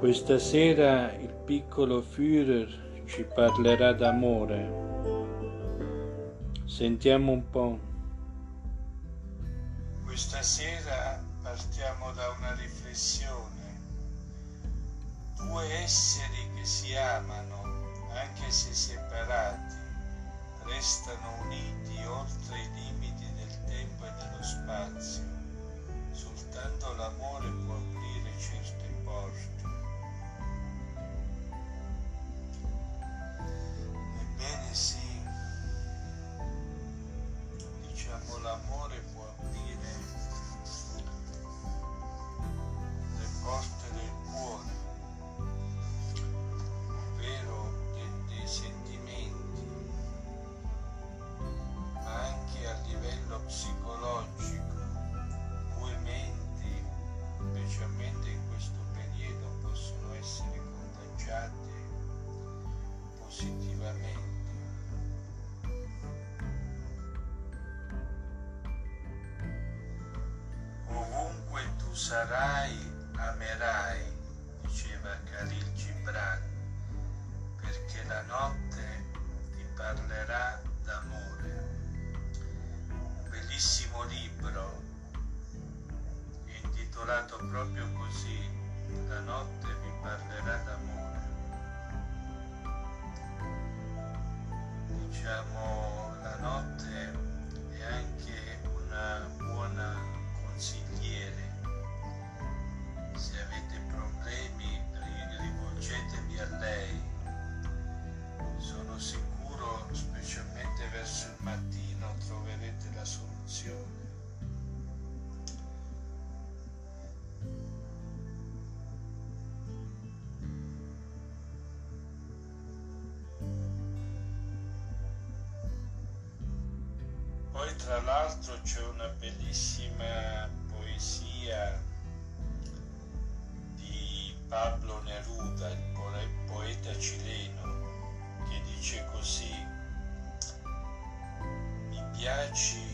Questa sera il piccolo Führer ci parlerà d'amore. Sentiamo un po'. Questa sera partiamo da una riflessione. Due esseri che si amano, anche se separati, restano uniti oltre i limiti sarai, amerai, diceva Khalil Gibran, perché la notte ti parlerà d'amore. Un bellissimo libro intitolato proprio così, Poi tra l'altro c'è una bellissima poesia di Pablo Neruda, il poeta cileno, che dice così, mi piaci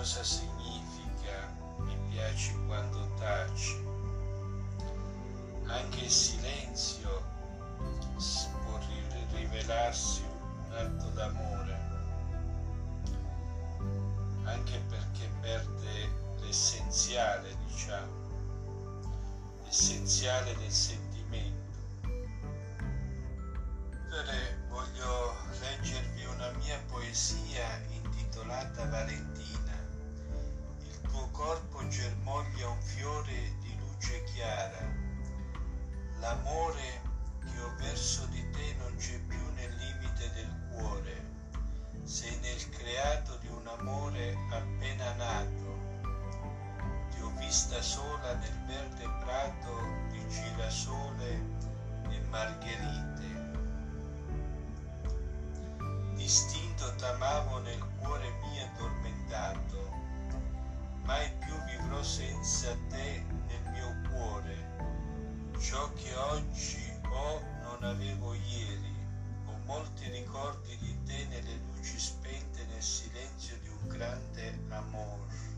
cosa significa mi piaci quando taci? Anche il silenzio può ri- rivelarsi un atto d'amore, anche perché perde l'essenziale, diciamo, l'essenziale del sentimento. Voglio leggervi una mia poesia vista sola nel verde prato di girasole e margherite. Distinto t'amavo nel cuore mio addormentato, mai più vivrò senza te nel mio cuore. Ciò che oggi ho non avevo ieri, ho molti ricordi di te nelle luci spente nel silenzio di un grande amore.